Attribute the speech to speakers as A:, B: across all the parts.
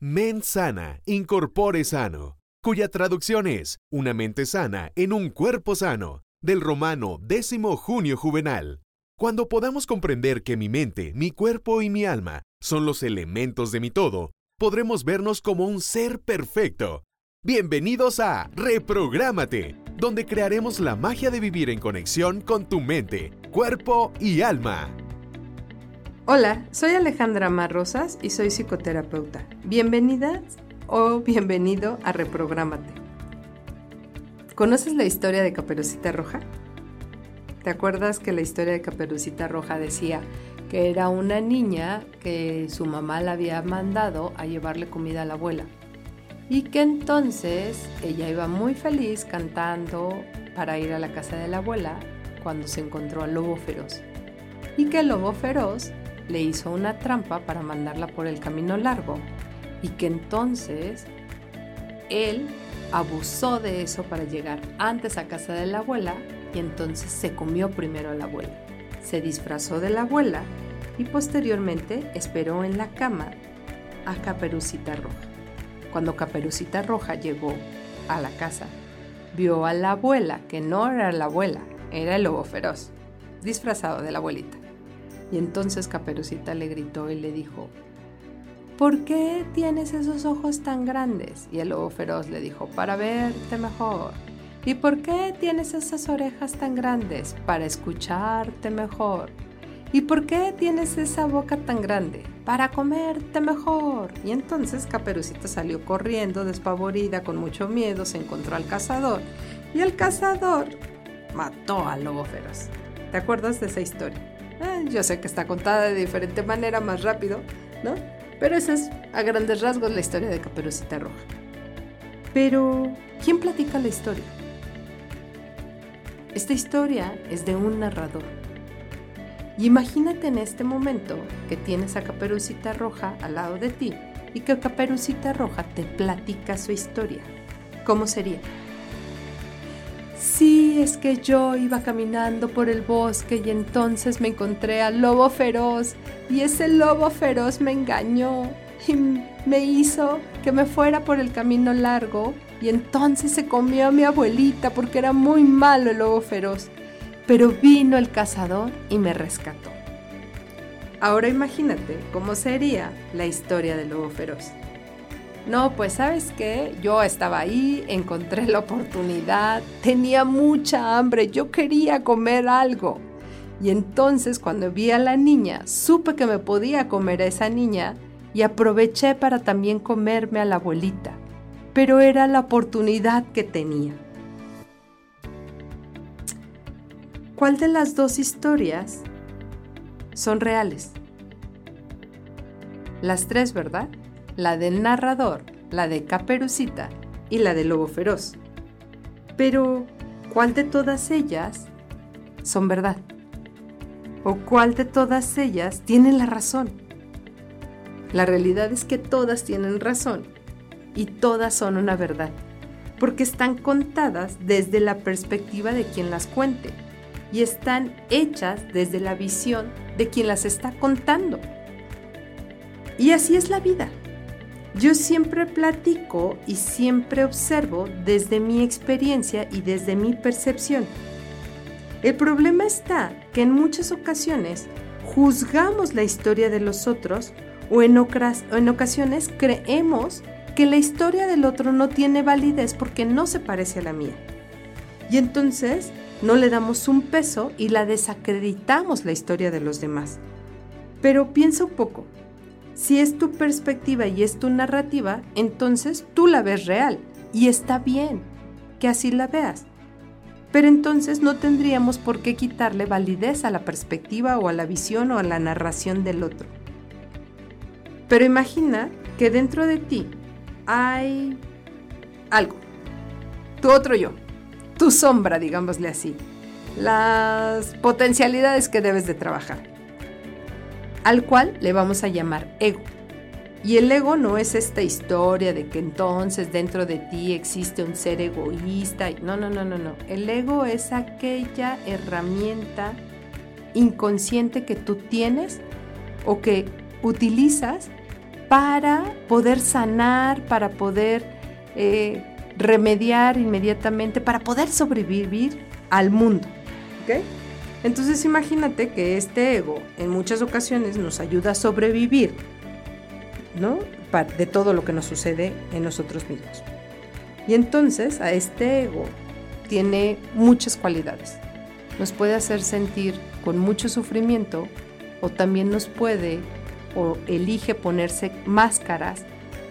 A: Men sana, incorpore sano, cuya traducción es Una mente sana en un cuerpo sano, del romano décimo junio juvenal. Cuando podamos comprender que mi mente, mi cuerpo y mi alma son los elementos de mi todo, podremos vernos como un ser perfecto. Bienvenidos a Reprográmate, donde crearemos la magia de vivir en conexión con tu mente, cuerpo y alma.
B: Hola, soy Alejandra Mar Rosas y soy psicoterapeuta. Bienvenidas o bienvenido a Reprográmate. ¿Conoces la historia de Caperucita Roja? ¿Te acuerdas que la historia de Caperucita Roja decía que era una niña que su mamá la había mandado a llevarle comida a la abuela? Y que entonces ella iba muy feliz cantando para ir a la casa de la abuela cuando se encontró al lobo feroz. Y que el lobo feroz le hizo una trampa para mandarla por el camino largo y que entonces él abusó de eso para llegar antes a casa de la abuela y entonces se comió primero a la abuela. Se disfrazó de la abuela y posteriormente esperó en la cama a Caperucita Roja. Cuando Caperucita Roja llegó a la casa, vio a la abuela, que no era la abuela, era el lobo feroz, disfrazado de la abuelita. Y entonces Caperucita le gritó y le dijo, ¿por qué tienes esos ojos tan grandes? Y el lobo feroz le dijo, para verte mejor. ¿Y por qué tienes esas orejas tan grandes? Para escucharte mejor. ¿Y por qué tienes esa boca tan grande? Para comerte mejor. Y entonces Caperucita salió corriendo, despavorida, con mucho miedo, se encontró al cazador. Y el cazador mató al lobo feroz. ¿Te acuerdas de esa historia? Eh, yo sé que está contada de diferente manera, más rápido, ¿no? Pero esa es a grandes rasgos la historia de Caperucita Roja. Pero, ¿quién platica la historia? Esta historia es de un narrador. Y imagínate en este momento que tienes a Caperucita Roja al lado de ti y que Caperucita Roja te platica su historia. ¿Cómo sería? Sí, es que yo iba caminando por el bosque y entonces me encontré al lobo feroz y ese lobo feroz me engañó y me hizo que me fuera por el camino largo y entonces se comió a mi abuelita porque era muy malo el lobo feroz. Pero vino el cazador y me rescató. Ahora imagínate cómo sería la historia del lobo feroz. No, pues sabes qué, yo estaba ahí, encontré la oportunidad, tenía mucha hambre, yo quería comer algo. Y entonces cuando vi a la niña, supe que me podía comer a esa niña y aproveché para también comerme a la abuelita. Pero era la oportunidad que tenía. ¿Cuál de las dos historias son reales? Las tres, ¿verdad? La del narrador, la de Caperucita y la del lobo feroz. Pero, ¿cuál de todas ellas son verdad? ¿O cuál de todas ellas tiene la razón? La realidad es que todas tienen razón y todas son una verdad, porque están contadas desde la perspectiva de quien las cuente y están hechas desde la visión de quien las está contando. Y así es la vida. Yo siempre platico y siempre observo desde mi experiencia y desde mi percepción. El problema está que en muchas ocasiones juzgamos la historia de los otros o en, ocasiones creemos que la historia del otro no tiene validez porque no se parece a la mía. Y entonces no le damos un peso y la desacreditamos la historia de los demás. Pero piensa un poco, si es tu perspectiva y es tu narrativa, entonces tú la ves real y está bien que así la veas. Pero entonces no tendríamos por qué quitarle validez a la perspectiva o a la visión o a la narración del otro. Pero imagina que dentro de ti hay algo, tu otro yo, tu sombra, digámosle así, las potencialidades que debes de trabajar al cual le vamos a llamar ego. Y el ego no es esta historia de que entonces dentro de ti existe un ser egoísta. No, no, no, no, no. El ego es aquella herramienta inconsciente que tú tienes o que utilizas para poder sanar, para poder eh, remediar inmediatamente, para poder sobrevivir al mundo. Entonces imagínate que este ego en muchas ocasiones nos ayuda a sobrevivir, ¿no? De todo lo que nos sucede en nosotros mismos. Y entonces a este ego tiene muchas cualidades. Nos puede hacer sentir con mucho sufrimiento o también nos puede o elige ponerse máscaras,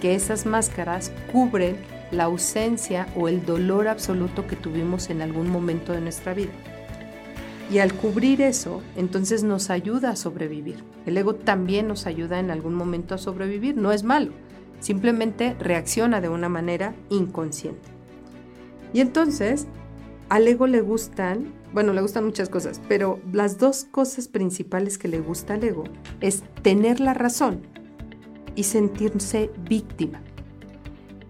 B: que esas máscaras cubren la ausencia o el dolor absoluto que tuvimos en algún momento de nuestra vida. Y al cubrir eso, entonces nos ayuda a sobrevivir. El ego también nos ayuda en algún momento a sobrevivir, no es malo, simplemente reacciona de una manera inconsciente. Y entonces, al ego le gustan, bueno, le gustan muchas cosas, pero las dos cosas principales que le gusta al ego es tener la razón y sentirse víctima.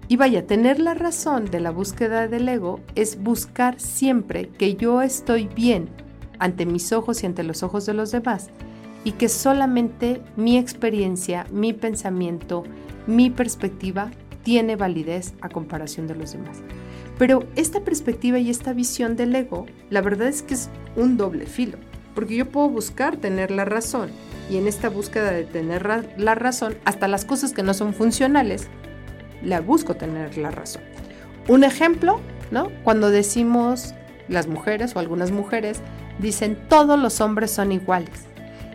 B: Y vaya, tener la razón de la búsqueda del ego es buscar siempre que yo estoy bien ante mis ojos y ante los ojos de los demás y que solamente mi experiencia, mi pensamiento, mi perspectiva tiene validez a comparación de los demás. Pero esta perspectiva y esta visión del ego, la verdad es que es un doble filo, porque yo puedo buscar tener la razón y en esta búsqueda de tener la razón, hasta las cosas que no son funcionales, la busco tener la razón. Un ejemplo, ¿no? Cuando decimos las mujeres o algunas mujeres dicen todos los hombres son iguales.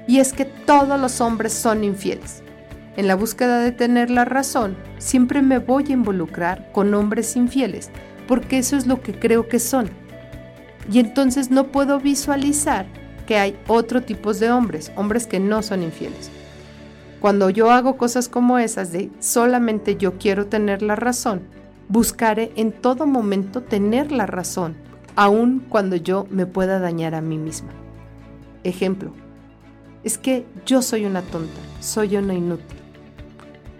B: Y es que todos los hombres son infieles. En la búsqueda de tener la razón, siempre me voy a involucrar con hombres infieles, porque eso es lo que creo que son. Y entonces no puedo visualizar que hay otro tipo de hombres, hombres que no son infieles. Cuando yo hago cosas como esas de solamente yo quiero tener la razón, buscaré en todo momento tener la razón, aun cuando yo me pueda dañar a mí misma. Ejemplo, es que yo soy una tonta, soy una inútil.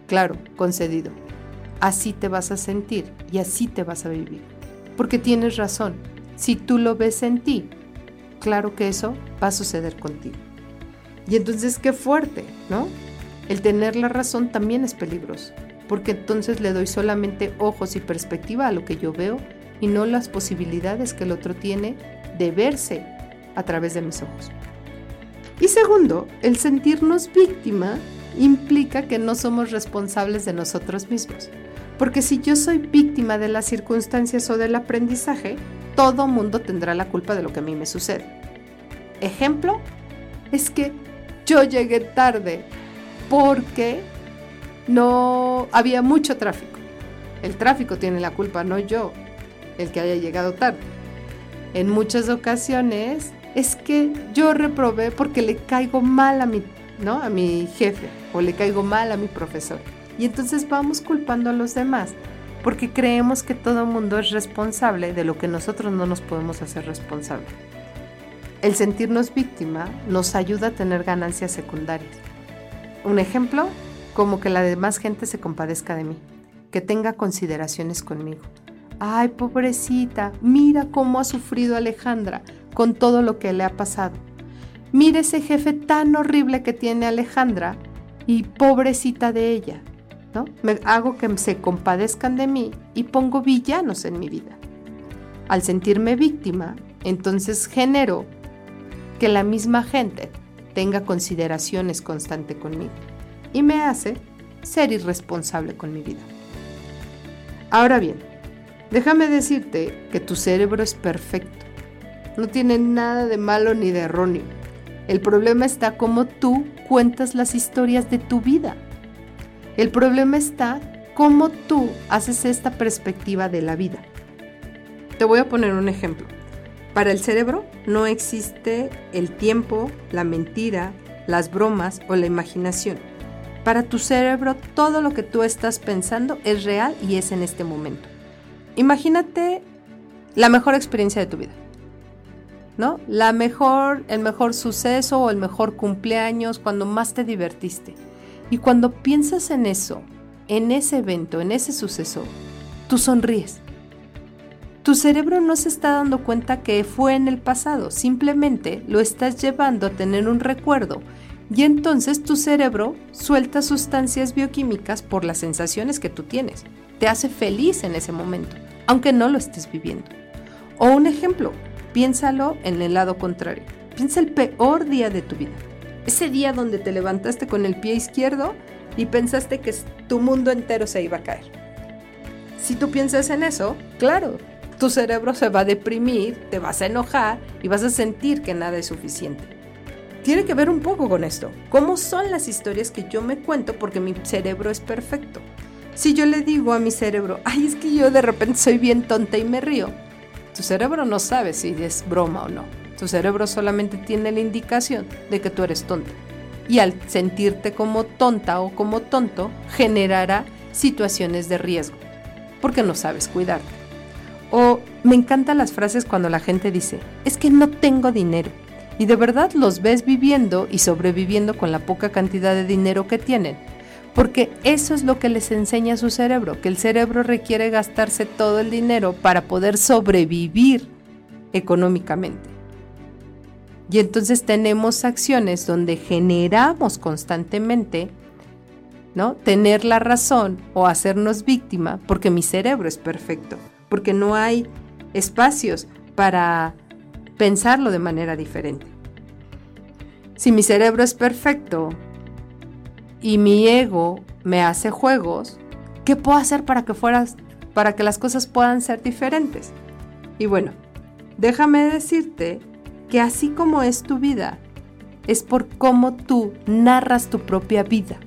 B: Claro, concedido. Así te vas a sentir y así te vas a vivir. Porque tienes razón, si tú lo ves en ti, claro que eso va a suceder contigo. Y entonces qué fuerte, ¿no? El tener la razón también es peligroso, porque entonces le doy solamente ojos y perspectiva a lo que yo veo y no las posibilidades que el otro tiene de verse a través de mis ojos. Y segundo, el sentirnos víctima implica que no somos responsables de nosotros mismos. Porque si yo soy víctima de las circunstancias o del aprendizaje, todo mundo tendrá la culpa de lo que a mí me sucede. Ejemplo, es que yo llegué tarde porque no había mucho tráfico. El tráfico tiene la culpa, no yo, el que haya llegado tarde. En muchas ocasiones es que yo reprobé porque le caigo mal a mi, ¿no? a mi jefe o le caigo mal a mi profesor. Y entonces vamos culpando a los demás porque creemos que todo mundo es responsable de lo que nosotros no nos podemos hacer responsable. El sentirnos víctima nos ayuda a tener ganancias secundarias. Un ejemplo, como que la demás gente se compadezca de mí, que tenga consideraciones conmigo. Ay, pobrecita, mira cómo ha sufrido Alejandra con todo lo que le ha pasado. Mira ese jefe tan horrible que tiene Alejandra y pobrecita de ella. ¿no? Me hago que se compadezcan de mí y pongo villanos en mi vida. Al sentirme víctima, entonces genero que la misma gente tenga consideraciones constante conmigo y me hace ser irresponsable con mi vida. Ahora bien, déjame decirte que tu cerebro es perfecto. No tiene nada de malo ni de erróneo. El problema está como tú cuentas las historias de tu vida. El problema está cómo tú haces esta perspectiva de la vida. Te voy a poner un ejemplo. Para el cerebro no existe el tiempo, la mentira, las bromas o la imaginación. Para tu cerebro todo lo que tú estás pensando es real y es en este momento. Imagínate la mejor experiencia de tu vida. ¿No? La mejor, el mejor suceso o el mejor cumpleaños, cuando más te divertiste. Y cuando piensas en eso, en ese evento, en ese suceso, tú sonríes. Tu cerebro no se está dando cuenta que fue en el pasado, simplemente lo estás llevando a tener un recuerdo Y entonces tu cerebro suelta sustancias bioquímicas por las sensaciones que tú tienes. Te hace feliz en ese momento, aunque no lo estés viviendo. O un ejemplo, piénsalo en el lado contrario. Piensa el peor día de tu vida. Ese día donde te levantaste con el pie izquierdo y pensaste que tu mundo entero se iba a caer. Si tú piensas en eso, claro, tu cerebro se va a deprimir, te vas a enojar y vas a sentir que nada es suficiente. Tiene que ver un poco con esto. ¿Cómo son las historias que yo me cuento porque mi cerebro es perfecto? Si yo le digo a mi cerebro, ay, es que yo de repente soy bien tonta y me río, tu cerebro no sabe si es broma o no. Tu cerebro solamente tiene la indicación de que tú eres tonta. Y al sentirte como tonta o como tonto, generará situaciones de riesgo, porque no sabes cuidarte. O me encantan las frases cuando la gente dice, es que no tengo dinero. Y de verdad los ves viviendo y sobreviviendo con la poca cantidad de dinero que tienen. Porque eso es lo que les enseña su cerebro, que el cerebro requiere gastarse todo el dinero para poder sobrevivir económicamente. Y entonces tenemos acciones donde generamos constantemente ¿no? Tener la razón o hacernos víctima porque mi cerebro es perfecto porque no hay espacios para pensarlo de manera diferente. Si mi cerebro es perfecto y mi ego me hace juegos, ¿qué puedo hacer para que fueras para que las cosas puedan ser diferentes? Y bueno, déjame decirte que así como es tu vida, es por cómo tú narras tu propia vida.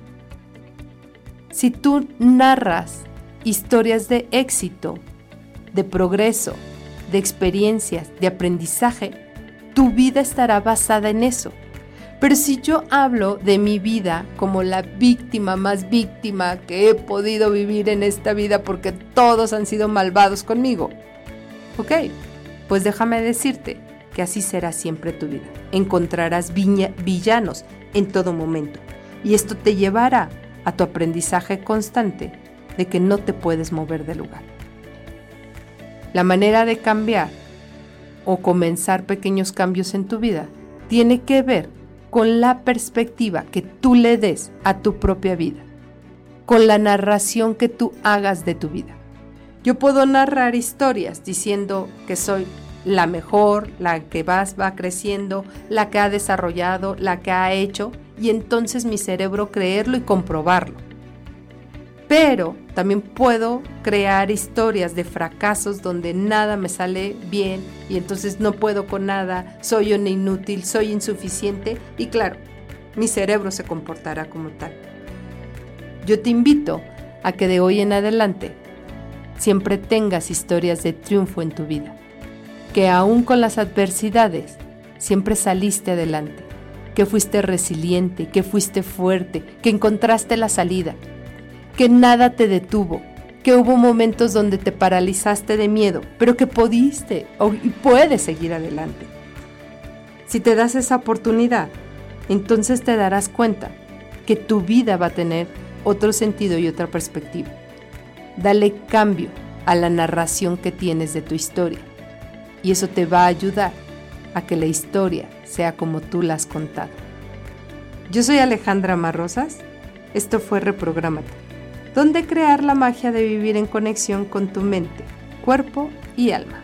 B: Si tú narras historias de éxito, de progreso, de experiencias, de aprendizaje, tu vida estará basada en eso. Pero si yo hablo de mi vida como la víctima más víctima que he podido vivir en esta vida porque todos han sido malvados conmigo, ok, pues déjame decirte que así será siempre tu vida. Encontrarás villanos en todo momento y esto te llevará a tu aprendizaje constante de que no te puedes mover de lugar. La manera de cambiar o comenzar pequeños cambios en tu vida tiene que ver con la perspectiva que tú le des a tu propia vida, con la narración que tú hagas de tu vida. Yo puedo narrar historias diciendo que soy la mejor, la que vas, va creciendo, la que ha desarrollado, la que ha hecho, y entonces mi cerebro creerlo y comprobarlo pero también puedo crear historias de fracasos donde nada me sale bien y entonces no puedo con nada, soy un inútil, soy insuficiente y claro, mi cerebro se comportará como tal. Yo te invito a que de hoy en adelante siempre tengas historias de triunfo en tu vida, que aún con las adversidades siempre saliste adelante, que fuiste resiliente, que fuiste fuerte, que encontraste la salida que nada te detuvo, que hubo momentos donde te paralizaste de miedo, pero que pudiste y puedes seguir adelante. Si te das esa oportunidad, entonces te darás cuenta que tu vida va a tener otro sentido y otra perspectiva. Dale cambio a la narración que tienes de tu historia y eso te va a ayudar a que la historia sea como tú la has contado. Yo soy Alejandra Marrosas, esto fue Reprogramate donde crear la magia de vivir en conexión con tu mente, cuerpo y alma.